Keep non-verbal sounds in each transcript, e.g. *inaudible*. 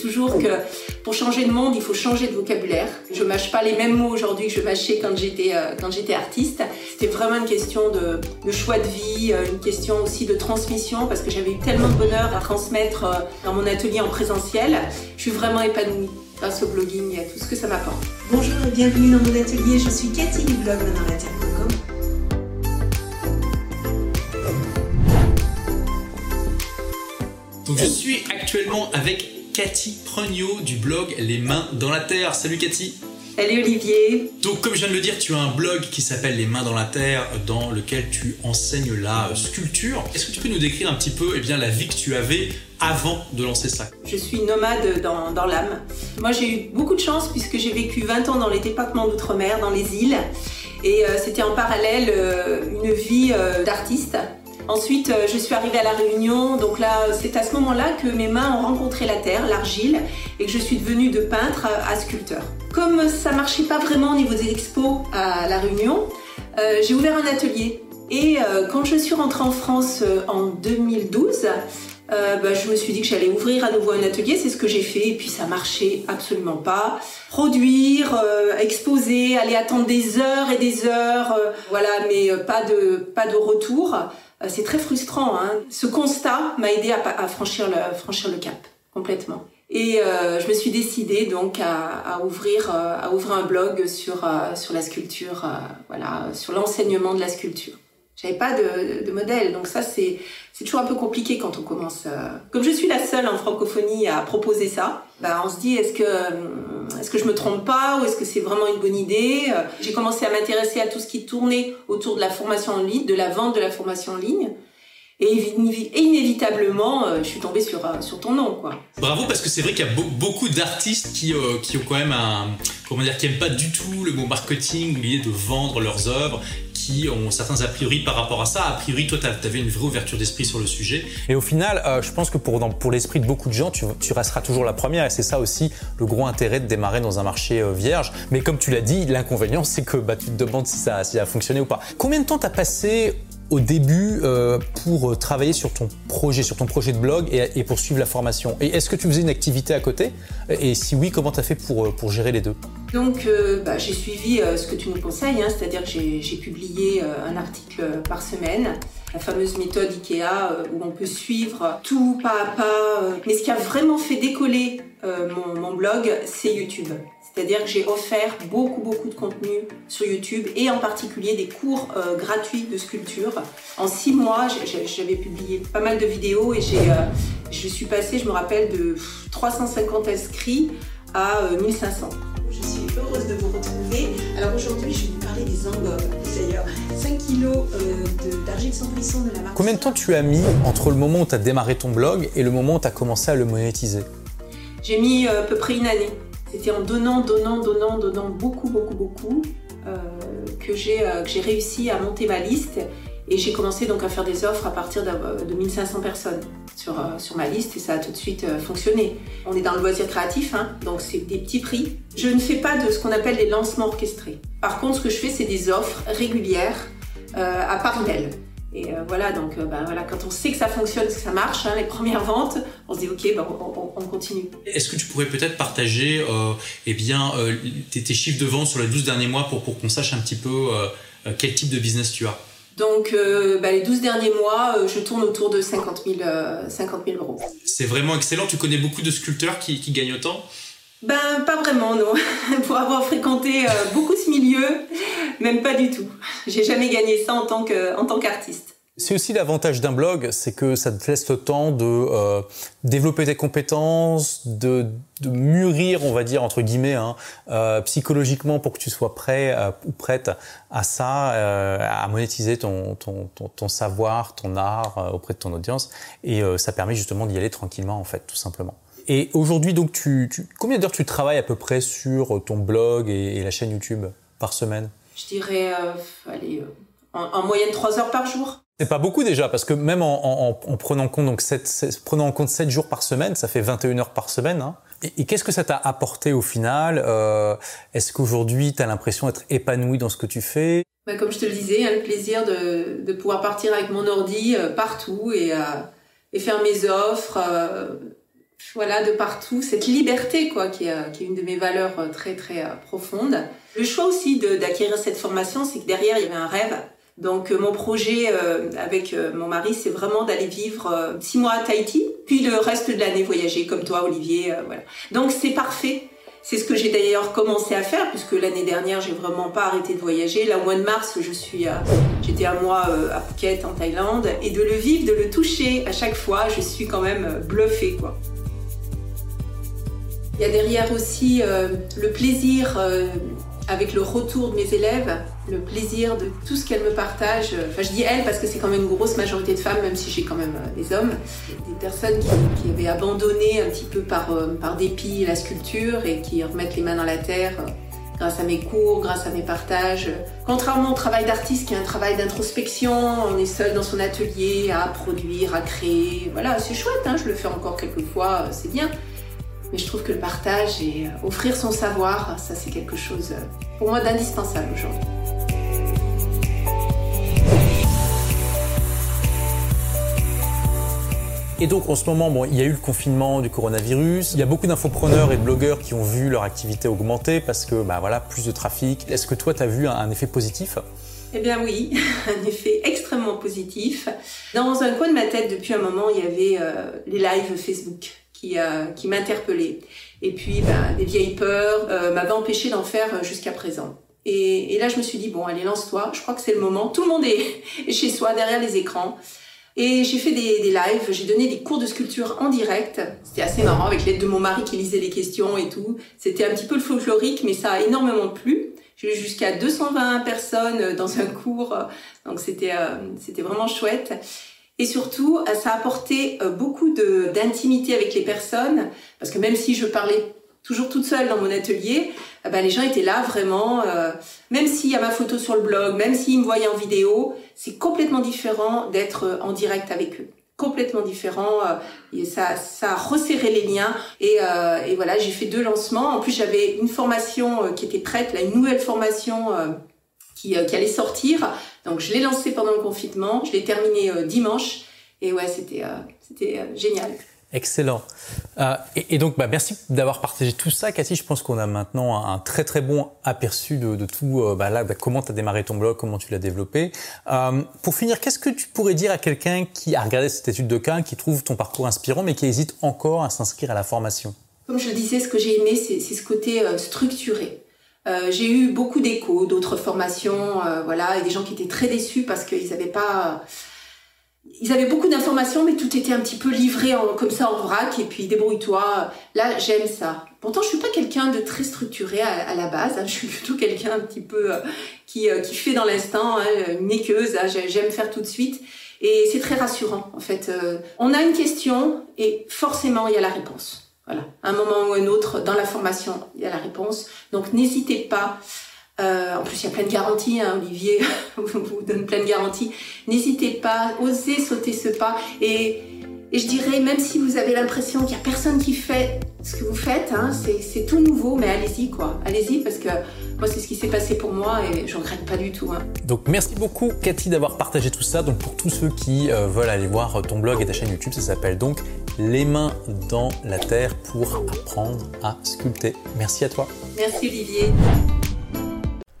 toujours que pour changer de monde, il faut changer de vocabulaire. Je mâche pas les mêmes mots aujourd'hui que je mâchais quand j'étais euh, quand j'étais artiste. C'était vraiment une question de, de, choix de vie, euh, une question aussi de transmission parce que j'avais eu tellement de bonheur à transmettre euh, dans mon atelier en présentiel. Je suis vraiment épanouie grâce au blogging et à tout ce que ça m'apporte. Bonjour et bienvenue dans mon atelier. Je suis Cathy du blog Donc je suis actuellement avec Cathy Preugnot du blog Les Mains dans la Terre. Salut Cathy Salut Olivier Donc comme je viens de le dire, tu as un blog qui s'appelle Les Mains dans la Terre dans lequel tu enseignes la sculpture. Est-ce que tu peux nous décrire un petit peu eh bien, la vie que tu avais avant de lancer ça? Je suis nomade dans, dans l'âme. Moi j'ai eu beaucoup de chance puisque j'ai vécu 20 ans dans les départements d'outre-mer, dans les îles. Et euh, c'était en parallèle euh, une vie euh, d'artiste Ensuite, euh, je suis arrivée à La Réunion. Donc là, c'est à ce moment-là que mes mains ont rencontré la terre, l'argile, et que je suis devenue de peintre à sculpteur. Comme ça marchait pas vraiment au niveau des expos à La Réunion, euh, j'ai ouvert un atelier. Et euh, quand je suis rentrée en France en 2012, bah, je me suis dit que j'allais ouvrir à nouveau un atelier, c'est ce que j'ai fait, et puis ça marchait absolument pas. Produire, exposer, aller attendre des heures et des heures, voilà, mais pas de pas de retour. Euh, c'est très frustrant. Hein. Ce constat m'a aidé à, franchir, le, franchir le cap complètement. Et euh, je me suis décidée donc à, ouvrir, euh, à ouvrir un blog sur, sur la sculpture, voilà, sur l'enseignement de la sculpture. J'avais pas de, modèle, donc ça c'est toujours un peu compliqué quand on commence. Euh, comme je suis la seule en francophonie à proposer ça, bah on se dit est-ce que euh, est-ce que je me trompe pas ou est-ce que c'est vraiment une bonne idée? Euh, J'ai commencé à m'intéresser à tout ce qui tournait autour de la formation en ligne, de la vente de la formation en ligne. Et inévitablement, je suis tombée sur, sur ton nom. Bravo, parce que c'est vrai qu'il y a beaucoup d'artistes qui, qui ont quand même un, comment dire, qui aiment pas du tout le mot marketing, l'idée de vendre leurs œuvres, qui ont certains a priori par rapport à ça. A priori, toi, tu avais une vraie ouverture d'esprit sur le sujet. Et au final, euh, je pense que pour, l'esprit de beaucoup de gens, tu, tu resteras toujours la première. Et c'est ça aussi le gros intérêt de démarrer dans un marché euh, vierge. Mais comme tu l'as dit, l'inconvénient, c'est que bah, tu te demandes si ça, si ça a fonctionné ou pas. Combien de temps t'as passé au début euh, pour travailler sur ton projet, sur ton projet de blog et, et pour suivre la formation est-ce que tu faisais une activité à côté? Et si oui, comment tu as fait pour, pour gérer les deux? Donc euh, bah, j'ai suivi euh, ce que tu nous conseilles, hein, c'est-à-dire que j'ai publié euh, un article par semaine, la fameuse méthode IKEA où on peut suivre tout pas à pas. Mais ce qui a vraiment fait décoller mon, blog, c'est YouTube. C'est-à-dire que j'ai offert beaucoup beaucoup de contenu sur YouTube et en particulier des cours gratuits de sculpture. En six mois, j'avais publié pas mal de vidéos et je suis passée, je me rappelle, de 350 inscrits à 1500 heureuse de vous retrouver. Alors aujourd'hui, je vais vous parler des angles. D'ailleurs, 5 kilos euh, d'argile sans frisson de la marque. Combien de temps tu as mis entre le moment où tu as démarré ton blog et le moment où tu as commencé à le monétiser? J'ai mis euh, à peu près une année. C'était en donnant, donnant, donnant, donnant beaucoup, beaucoup, beaucoup euh, que j'ai réussi à monter ma liste et j'ai commencé donc à faire des offres à partir de 1500 personnes sur, euh, sur ma liste et ça a tout de suite euh, fonctionné. On est dans le loisir créatif, hein, donc c'est des petits prix. Je ne fais pas de ce qu'on appelle des lancements orchestrés. Par contre, ce que je fais, c'est des offres régulières euh, à part d'elles. Et voilà, donc ben, voilà, quand on sait que ça fonctionne, que ça marche, hein, les premières ventes, on se dit ok, ben, on, continue. Est-ce que tu pourrais peut-être partager eh bien, tes, tes, chiffres de vente sur les 12 derniers mois pour, pour qu'on sache un petit peu quel type de business tu as? Donc, euh, bah, les 12 derniers mois, euh, je tourne autour de 50 000, euh, euros. C'est vraiment excellent. Tu connais beaucoup de sculpteurs qui, gagnent autant Ben, pas vraiment, non. *laughs* Pour avoir fréquenté beaucoup ce milieu, même pas du tout. J'ai jamais gagné ça en tant qu'artiste. C'est aussi l'avantage d'un blog, c'est que ça te laisse le temps de euh, développer tes compétences, de, de, mûrir, on va dire entre guillemets, hein, euh, psychologiquement pour que tu sois prêt euh, ou prête à ça, euh, à monétiser ton, ton, ton, savoir, ton art euh, auprès de ton audience. Et ça permet justement d'y aller tranquillement, en fait, tout simplement. Et aujourd'hui, donc, tu, tu combien d'heures tu travailles à peu près sur ton blog et, et la chaîne YouTube par semaine? Je dirais, allez, en, en moyenne trois heures par jour. C'est pas beaucoup déjà, parce que même en, en, en prenant, compte, donc 7, prenant en compte 7 jours par semaine, ça fait 21 heures par semaine. Hein. Et, et qu'est-ce que ça t'a apporté au final euh, Est-ce qu'aujourd'hui, tu as l'impression d'être épanoui dans ce que tu fais? Bah, Comme je te le disais, hein, le plaisir de, de, pouvoir partir avec mon ordi euh, partout et, euh, et, faire mes offres, euh, voilà, de partout, cette liberté, quoi, qui est, est une de mes valeurs très, très profondes. Le choix aussi d'acquérir cette formation, c'est que derrière, il y avait un rêve. Donc mon projet avec mon mari, c'est vraiment d'aller vivre six mois à Tahiti, puis le reste de l'année voyager comme toi, Olivier. voilà. Donc c'est parfait c'est ce que j'ai d'ailleurs commencé à faire puisque l'année dernière j'ai vraiment pas arrêté de voyager. Là au mois de mars je suis j'étais un mois euh, à Phuket en Thaïlande et de le vivre, de le toucher à chaque fois, je suis quand même euh, bluffée quoi. Il y a derrière aussi euh, le plaisir avec le retour de mes élèves, le plaisir de tout ce qu'elles me partagent. Enfin, je dis elles parce que c'est quand même une grosse majorité de femmes, même si j'ai quand même euh, des hommes. Des personnes qui, avaient abandonné un petit peu par, euh, par dépit la sculpture et qui remettent les mains dans la terre euh, grâce à mes cours, grâce à mes partages. Contrairement au travail d'artiste qui est un travail d'introspection, on est seul dans son atelier à produire, à créer. Voilà, c'est chouette, hein, je le fais encore quelques fois, c'est bien. Mais je trouve que le partage et euh, offrir son savoir, ça c'est quelque chose euh, pour moi d'indispensable aujourd'hui. Et donc en ce moment, bon, il y a eu le confinement du coronavirus. Il y a beaucoup d'infopreneurs et de blogueurs qui ont vu leur activité augmenter parce que bah, voilà, plus de trafic. Est-ce que toi, tu as vu un, effet positif? Eh bien oui, *laughs* un effet extrêmement positif. Dans un coin de ma tête, depuis un moment, il y avait euh, les lives Facebook qui, euh, qui m'interpellait. Et puis, ben, des vieilles peurs euh, m'avaient empêché d'en faire jusqu'à présent. Et, là, je me suis dit, bon, allez, lance-toi. Je crois que c'est le moment. Tout le monde est, *laughs* chez soi, derrière les écrans. Et j'ai fait des, lives, j'ai donné des cours de sculpture en direct. C'était assez marrant avec l'aide de mon mari qui lisait les questions et tout. C'était un petit peu le folklorique, mais ça a énormément plu. J'ai eu jusqu'à 220 personnes dans un cours, donc c'était euh, c'était vraiment chouette. Et surtout, euh, ça a apporté euh, beaucoup d'intimité avec les personnes, parce que même si je parlais toujours toute seule dans mon atelier, euh, bah, les gens étaient là vraiment, même s'il y a ma photo sur le blog, même s'ils me voyaient en vidéo, c'est complètement différent d'être en direct avec eux. Complètement différent, et ça, ça a resserré les liens. Et, voilà, j'ai fait deux lancements. En plus, j'avais une formation qui était prête, une nouvelle formation qui allait sortir donc je l'ai lancé pendant le confinement, je l'ai terminé euh, dimanche et ouais, c'était euh, c'était euh, génial. Excellent. et, donc, bah, merci d'avoir partagé tout ça, Cathy. Je pense qu'on a maintenant un, très très bon aperçu de, tout. bah, là, bah, comment tu as démarré ton blog, comment tu l'as développé. pour finir, qu'est-ce que tu pourrais dire à quelqu'un qui a regardé cette étude de cas, qui trouve ton parcours inspirant, mais qui hésite encore à s'inscrire à la formation? Comme je le disais, ce que j'ai aimé, c'est ce côté structuré. Euh, j'ai eu beaucoup d'échos, d'autres formations, euh, voilà, et des gens qui étaient très déçus parce qu'ils n'avaient pas, ils avaient beaucoup d'informations, mais tout était un petit peu livré en, comme ça en vrac, et puis débrouille-toi. Là, j'aime ça. Pourtant, je suis pas quelqu'un de très structuré à, la base. Hein. je suis plutôt quelqu'un un petit peu euh, qui, qui fait dans l'instant, hein, une équeuse. Hein. j'aime faire tout de suite. Et c'est très rassurant, en fait. on a une question et forcément, il y a la réponse. Voilà. un moment ou un autre, dans la formation, il y a la réponse. Donc n'hésitez pas. Euh, en plus, il y a plein de garanties. Hein, Olivier *laughs* vous donne plein de garanties. N'hésitez pas, osez sauter ce pas. Et, je dirais, même si vous avez l'impression qu'il n'y a personne qui fait ce que vous faites, hein, c'est tout nouveau, mais allez-y, quoi. Allez-y, parce que moi, c'est ce qui s'est passé pour moi et je regrette pas du tout. Hein. Donc, merci beaucoup, Cathy, d'avoir partagé tout ça. Donc, pour tous ceux qui euh, veulent aller voir ton blog et ta chaîne YouTube, ça s'appelle donc Les mains dans la terre pour apprendre à sculpter. Merci à toi. Merci, Olivier.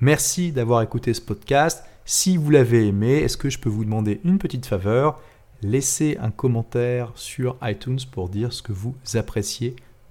Merci d'avoir écouté ce podcast. Si vous l'avez aimé, est-ce que je peux vous demander une petite faveur? Laissez un commentaire sur iTunes pour dire ce que vous appréciez